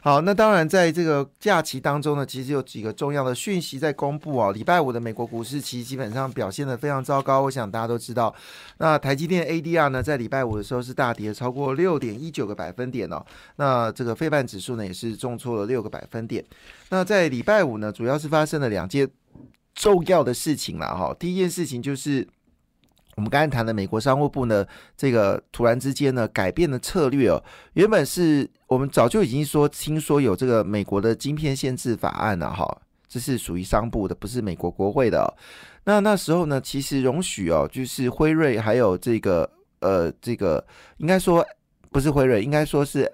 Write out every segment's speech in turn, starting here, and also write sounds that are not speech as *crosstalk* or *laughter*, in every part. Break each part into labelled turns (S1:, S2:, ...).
S1: 好，那当然在这个假期当中呢，其实有几个重要的讯息在公布哦。礼拜五的美国股市其实基本上表现的非常糟糕，我想大家都知道。那台积电 ADR 呢，在礼拜五的时候是大跌超过六点一九个百分点哦。那这个费半指数呢，也是重挫了六个百分点。那在礼拜五呢，主要是发生了两件重要的事情了哈。第一件事情就是。我们刚才谈的美国商务部呢，这个突然之间呢改变了策略哦。原本是我们早就已经说听说有这个美国的晶片限制法案了哈，这是属于商部的，不是美国国会的。那那时候呢，其实容许哦，就是辉瑞还有这个呃这个应该说不是辉瑞，应该说是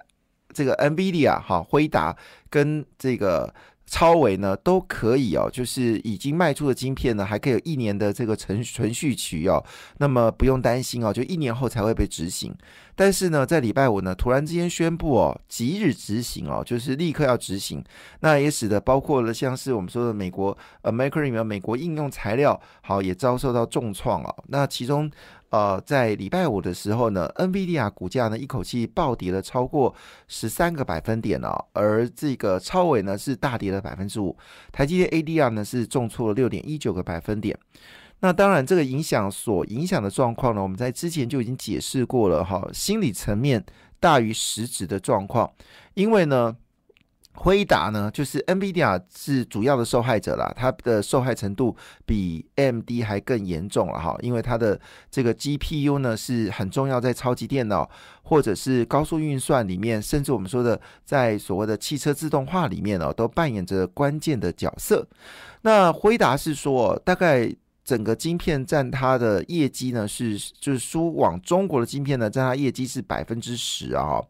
S1: 这个 NVIDIA 哈，辉达跟这个。超维呢都可以哦，就是已经卖出的晶片呢，还可以有一年的这个存存续期哦，那么不用担心哦，就一年后才会被执行。但是呢，在礼拜五呢，突然之间宣布哦，即日执行哦，就是立刻要执行。那也使得包括了像是我们说的美国呃 m a c r i m 美国应用材料好也遭受到重创哦。那其中。呃，在礼拜五的时候呢，NVIDIA 股价呢一口气暴跌了超过十三个百分点哦，而这个超伟呢是大跌了百分之五，台积电 ADR 呢是重挫了六点一九个百分点。那当然，这个影响所影响的状况呢，我们在之前就已经解释过了哈，心理层面大于实质的状况，因为呢。辉达呢，就是 NVIDIA 是主要的受害者啦，它的受害程度比 MD 还更严重了哈，因为它的这个 GPU 呢是很重要，在超级电脑或者是高速运算里面，甚至我们说的在所谓的汽车自动化里面哦，都扮演着关键的角色。那辉达是说，大概整个晶片占它的业绩呢，是就是输往中国的晶片呢，占它业绩是百分之十啊。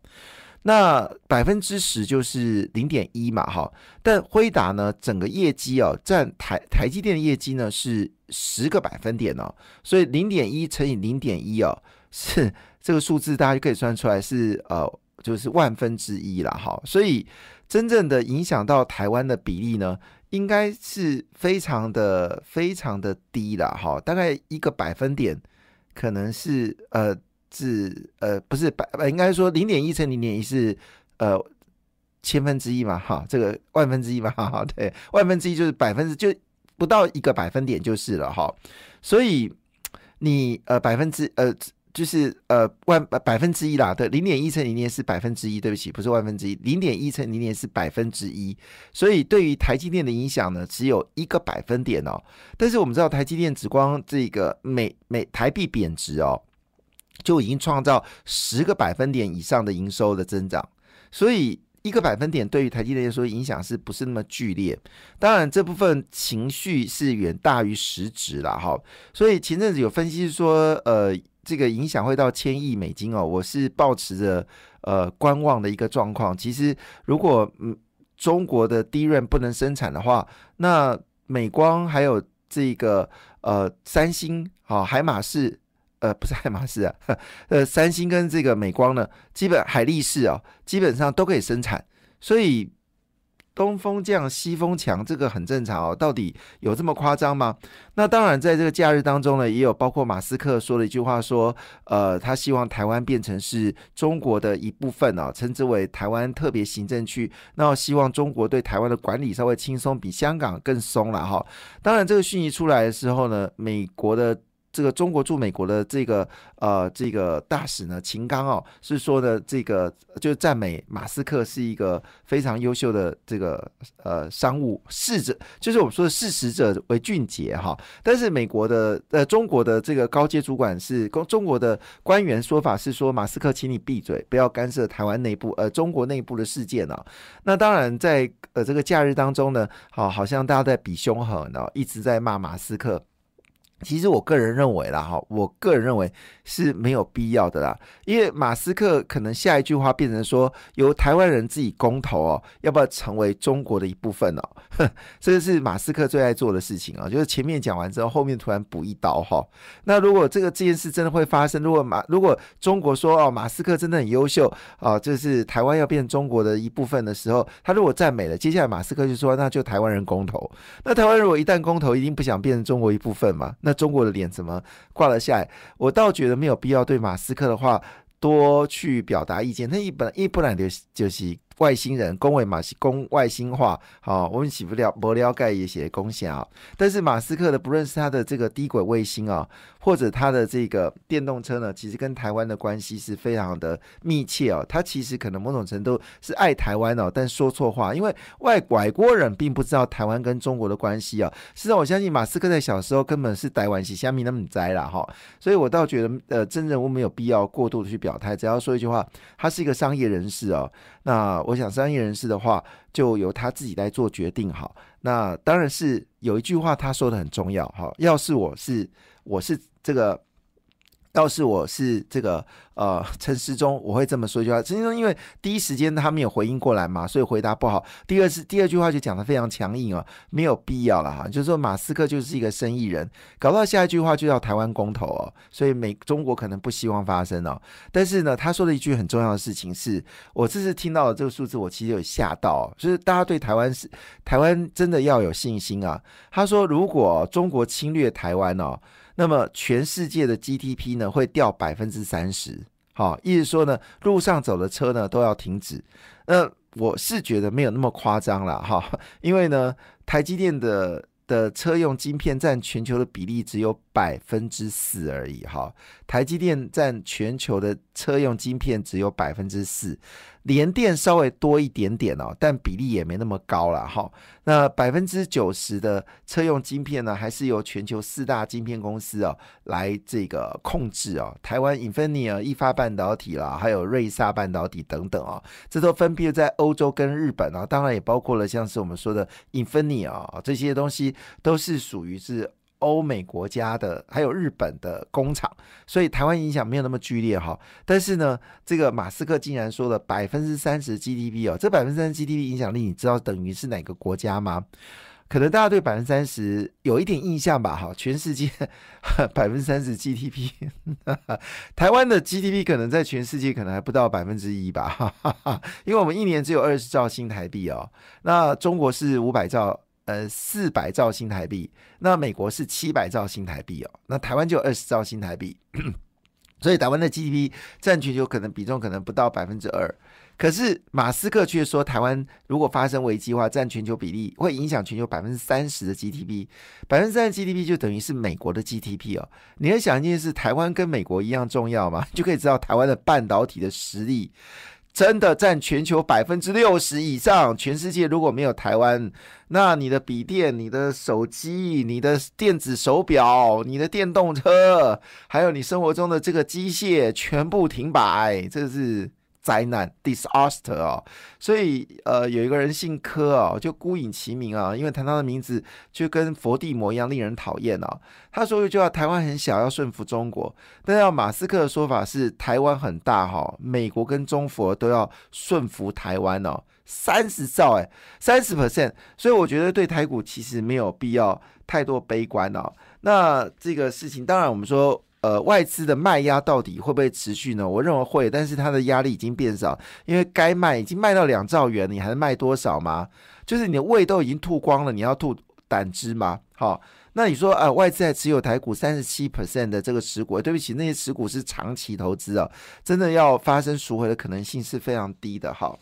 S1: 那百分之十就是零点一嘛，哈，但辉达呢，整个业绩哦，占台台积电的业绩呢是十个百分点哦，所以零点一乘以零点一哦，是这个数字大家就可以算出来是呃，就是万分之一了，哈，所以真正的影响到台湾的比例呢，应该是非常的非常的低了，哈，大概一个百分点可能是呃。是呃不是百应该说零点一乘零点一是呃千分之一嘛哈这个万分之一嘛哈对万分之一就是百分之就不到一个百分点就是了哈所以你呃百分之呃就是呃万百分之一啦对零点一乘零点是百分之一对不起不是万分之一零点一乘零点是百分之一所以对于台积电的影响呢只有一个百分点哦但是我们知道台积电只光这个美美台币贬值哦。就已经创造十个百分点以上的营收的增长，所以一个百分点对于台积电来说影响是不是那么剧烈？当然，这部分情绪是远大于实质了哈。所以前阵子有分析说，呃，这个影响会到千亿美金哦。我是保持着呃观望的一个状况。其实，如果嗯中国的低润不能生产的话，那美光还有这个呃三星啊海马士。呃，不是海马仕啊，*laughs* 呃，三星跟这个美光呢，基本海力士啊，基本上都可以生产，所以东风降西风强，这个很正常哦。到底有这么夸张吗？那当然，在这个假日当中呢，也有包括马斯克说了一句话，说，呃，他希望台湾变成是中国的一部分啊，称之为台湾特别行政区。那希望中国对台湾的管理稍微轻松，比香港更松了哈。当然，这个讯息出来的时候呢，美国的。这个中国驻美国的这个呃这个大使呢，秦刚哦，是说的这个就赞美马斯克是一个非常优秀的这个呃商务使者，就是我们说的事实者为俊杰哈。但是美国的呃中国的这个高阶主管是中中国的官员说法是说，马斯克，请你闭嘴，不要干涉台湾内部呃中国内部的事件啊。那当然在呃这个假日当中呢，好，好像大家在比凶狠呢，一直在骂马斯克。其实我个人认为啦，哈，我个人认为是没有必要的啦，因为马斯克可能下一句话变成说，由台湾人自己公投哦，要不要成为中国的一部分哦？*laughs* 这个是马斯克最爱做的事情啊，就是前面讲完之后，后面突然补一刀哈。那如果这个这件事真的会发生，如果马如果中国说哦，马斯克真的很优秀啊，就是台湾要变中国的一部分的时候，他如果赞美了，接下来马斯克就说，那就台湾人公投。那台湾如果一旦公投，一定不想变成中国一部分嘛？那中国的脸怎么挂了下来？我倒觉得没有必要对马斯克的话多去表达意见。那一本一不然就就是。外星人恭维马西公外星化，好，我们起不了不了盖一些贡献啊。但是马斯克的不论是他的这个低轨卫星啊，或者他的这个电动车呢，其实跟台湾的关系是非常的密切哦。他其实可能某种程度是爱台湾哦，但说错话，因为外拐国人并不知道台湾跟中国的关系啊。实际上，我相信马斯克在小时候根本是台湾系虾米那么栽了哈。所以我倒觉得，呃，真人物没有必要过度的去表态，只要说一句话，他是一个商业人士哦。那我想，商业人士的话，就由他自己来做决定。好，那当然是有一句话他说的很重要。哈，要是我是，我是这个。要是我是这个呃陈时中，我会这么说一句话：陈时中因为第一时间他没有回应过来嘛，所以回答不好。第二是第二句话就讲的非常强硬哦，没有必要了哈。就是说马斯克就是一个生意人，搞到下一句话就要台湾公投哦，所以美中国可能不希望发生哦。但是呢，他说的一句很重要的事情是，我这次听到的这个数字，我其实有吓到，就是大家对台湾是台湾真的要有信心啊。他说，如果中国侵略台湾哦。那么全世界的 GDP 呢会掉百分之三十，好，意思说呢，路上走的车呢都要停止。那我是觉得没有那么夸张了哈，因为呢，台积电的的车用晶片占全球的比例只有百分之四而已哈，台积电占全球的车用晶片只有百分之四。联电稍微多一点点哦，但比例也没那么高了哈。那百分之九十的车用晶片呢，还是由全球四大晶片公司哦来这个控制哦。台湾 Infineon、易发半导体啦，还有瑞萨半导体等等哦，这都分别在欧洲跟日本啊，当然也包括了像是我们说的 Infineon 啊这些东西，都是属于是。欧美国家的还有日本的工厂，所以台湾影响没有那么剧烈哈。但是呢，这个马斯克竟然说了百分之三十 GDP 哦，这百分之三十 GDP 影响力，你知道等于是哪个国家吗？可能大家对百分之三十有一点印象吧？哈，全世界 *laughs* 百分之三十 GDP，*laughs* 台湾的 GDP 可能在全世界可能还不到百分之一吧？因为我们一年只有二十兆新台币哦，那中国是五百兆。呃，四百兆新台币，那美国是七百兆新台币哦，那台湾就二十兆新台币，*coughs* 所以台湾的 GDP 占全球可能比重可能不到百分之二，可是马斯克却说台湾如果发生危机的话，占全球比例会影响全球百分之三十的 GDP，百分之三十 GDP 就等于是美国的 GDP 哦。你要想一件事，台湾跟美国一样重要吗？*laughs* 就可以知道台湾的半导体的实力。真的占全球百分之六十以上，全世界如果没有台湾，那你的笔电、你的手机、你的电子手表、你的电动车，还有你生活中的这个机械，全部停摆，这是。灾难 disaster 哦，所以呃，有一个人姓柯哦，就孤影其名啊，因为谈他的名字就跟佛地魔一样令人讨厌哦。他说一句话：台湾很小，要顺服中国；但要马斯克的说法是台湾很大哈，美国跟中佛都要顺服台湾哦。三十兆哎，三十 percent，所以我觉得对台股其实没有必要太多悲观哦。那这个事情，当然我们说。呃，外资的卖压到底会不会持续呢？我认为会，但是它的压力已经变少，因为该卖已经卖到两兆元，你还能卖多少吗？就是你的胃都已经吐光了，你要吐胆汁吗？好，那你说啊，外资还持有台股三十七 percent 的这个持股，对不起，那些持股是长期投资啊，真的要发生赎回的可能性是非常低的。哈。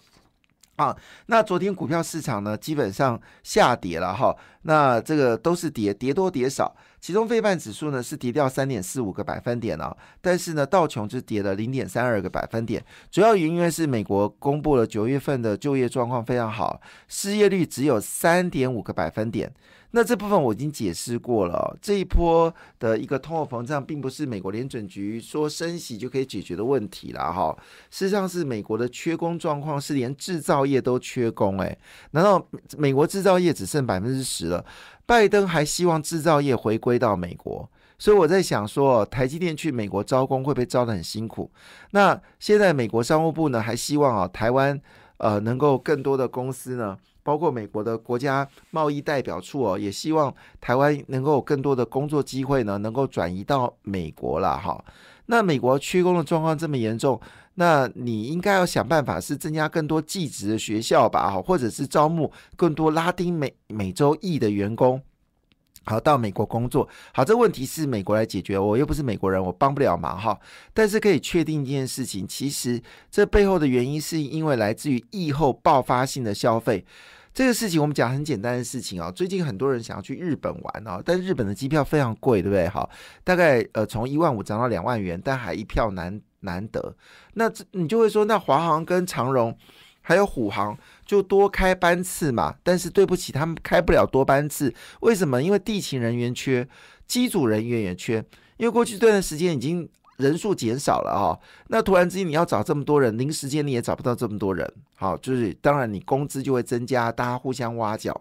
S1: 啊，那昨天股票市场呢，基本上下跌了哈。那这个都是跌，跌多跌少。其中费半指数呢是跌掉三点四五个百分点啊，但是呢道琼就跌了零点三二个百分点。主要原因是美国公布了九月份的就业状况非常好，失业率只有三点五个百分点。那这部分我已经解释过了，这一波的一个通货膨胀，并不是美国联准局说升息就可以解决的问题了哈。事实上是美国的缺工状况是连制造业都缺工，诶，难道美国制造业只剩百分之十了？拜登还希望制造业回归到美国？所以我在想说，台积电去美国招工会不会招的很辛苦？那现在美国商务部呢，还希望啊，台湾呃能够更多的公司呢。包括美国的国家贸易代表处哦，也希望台湾能够有更多的工作机会呢，能够转移到美国了哈。那美国缺工的状况这么严重，那你应该要想办法是增加更多技职的学校吧，哈，或者是招募更多拉丁美美洲裔的员工。好，到美国工作，好，这问题是美国来解决，我又不是美国人，我帮不了忙哈。但是可以确定一件事情，其实这背后的原因是因为来自于疫后爆发性的消费。这个事情我们讲很简单的事情啊，最近很多人想要去日本玩啊，但日本的机票非常贵，对不对？好，大概呃从一万五涨到两万元，但还一票难难得。那这你就会说，那华航跟长荣还有虎航。就多开班次嘛，但是对不起，他们开不了多班次。为什么？因为地勤人员缺，机组人员也缺。因为过去这段时间已经人数减少了啊，那突然之间你要找这么多人，临时间你也找不到这么多人。好，就是当然你工资就会增加，大家互相挖角，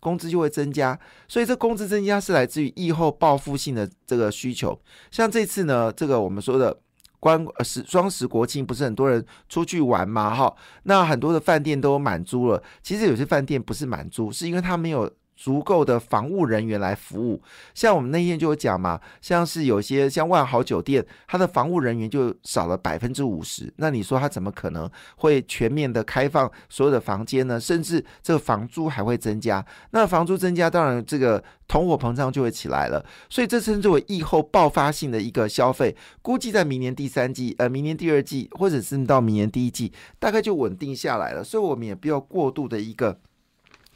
S1: 工资就会增加。所以这工资增加是来自于疫后报复性的这个需求。像这次呢，这个我们说的。关呃十双十国庆不是很多人出去玩嘛？哈，那很多的饭店都满租了。其实有些饭店不是满租，是因为他没有。足够的防务人员来服务，像我们那天就有讲嘛，像是有些像万豪酒店，它的防务人员就少了百分之五十。那你说它怎么可能会全面的开放所有的房间呢？甚至这个房租还会增加。那房租增加，当然这个通货膨胀就会起来了。所以这称之为疫后爆发性的一个消费，估计在明年第三季、呃明年第二季，或者是到明年第一季，大概就稳定下来了。所以我们也不要过度的一个。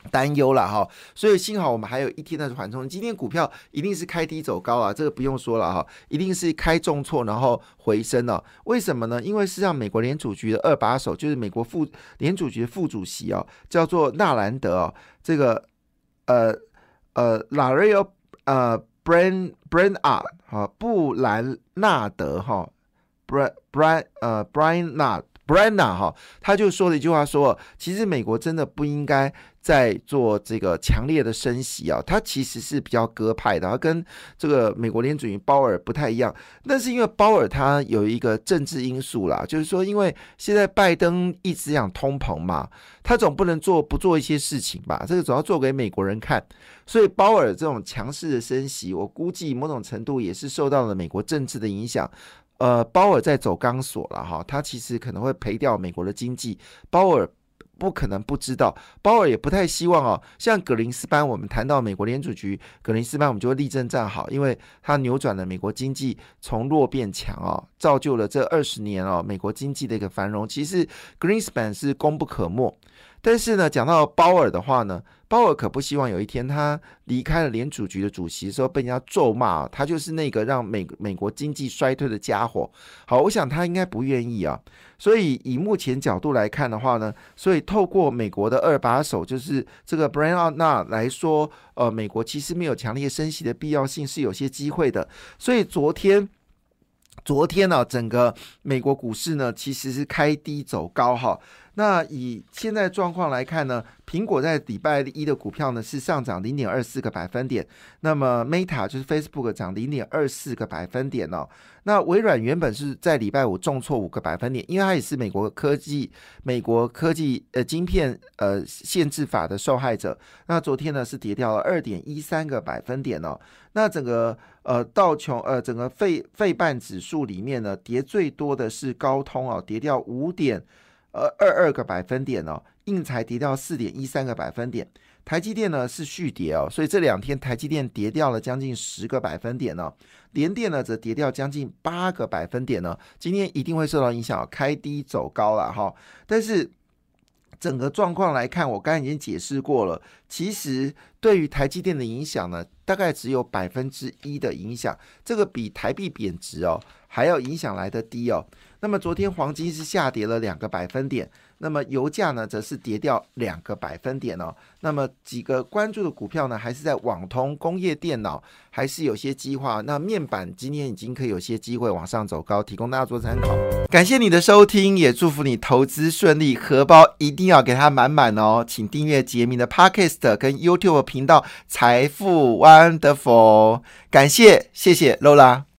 S1: 担忧了哈，所以幸好我们还有一天的缓冲。今天股票一定是开低走高啊，这个不用说了哈，一定是开重挫然后回升了。为什么呢？因为是让美国联储局的二把手，就是美国副联储局副主席哦，叫做纳兰德哦，这个呃呃拉瑞奥呃 Bran Bran 啊哈布兰纳德哈 Bran Bran 呃 Brian 纳 Brana 哈，他就说了一句话说，其实美国真的不应该。在做这个强烈的升息啊，他其实是比较鸽派的，他跟这个美国联准局鲍尔不太一样。但是因为鲍尔他有一个政治因素啦，就是说，因为现在拜登一直想通膨嘛，他总不能做不做一些事情吧？这个总要做给美国人看。所以鲍尔这种强势的升息，我估计某种程度也是受到了美国政治的影响。呃，鲍尔在走钢索了哈，他其实可能会赔掉美国的经济。鲍尔。不可能不知道，鲍尔也不太希望哦。像格林斯潘，我们谈到美国联储局，格林斯潘我们就会立正站好，因为他扭转了美国经济从弱变强哦，造就了这二十年哦美国经济的一个繁荣。其实格林斯潘是功不可没。但是呢，讲到鲍尔的话呢，鲍尔可不希望有一天他离开了联储局的主席时候被人家咒骂，他就是那个让美美国经济衰退的家伙。好，我想他应该不愿意啊。所以以目前角度来看的话呢，所以透过美国的二把手，就是这个 Brian 那来说，呃，美国其实没有强烈升息的必要性，是有些机会的。所以昨天。昨天呢，整个美国股市呢其实是开低走高哈。那以现在状况来看呢，苹果在礼拜一的股票呢是上涨零点二四个百分点，那么 Meta 就是 Facebook 涨零点二四个百分点哦。那微软原本是在礼拜五重挫五个百分点，因为它也是美国科技美国科技呃晶片呃限制法的受害者。那昨天呢是跌掉了二点一三个百分点哦。那整个呃道琼呃整个费费半指数里面呢，跌最多的是高通哦，跌掉五点呃二二个百分点哦，硬材跌掉四点一三个百分点，台积电呢是续跌哦，所以这两天台积电跌掉了将近十个百分点呢，联电呢则跌掉将近八个百分点呢，今天一定会受到影响，开低走高了哈，但是。整个状况来看，我刚才已经解释过了。其实对于台积电的影响呢，大概只有百分之一的影响，这个比台币贬值哦还要影响来的低哦。那么昨天黄金是下跌了两个百分点。那么油价呢，则是跌掉两个百分点哦。那么几个关注的股票呢，还是在网通、工业电脑，还是有些机会。那面板今天已经可以有些机会往上走高，提供大家做参考。感谢你的收听，也祝福你投资顺利，荷包一定要给它满满哦。请订阅杰明的 Podcast，Podcast 跟 YouTube 频道财富 Wonderful。感谢，谢谢 Lola。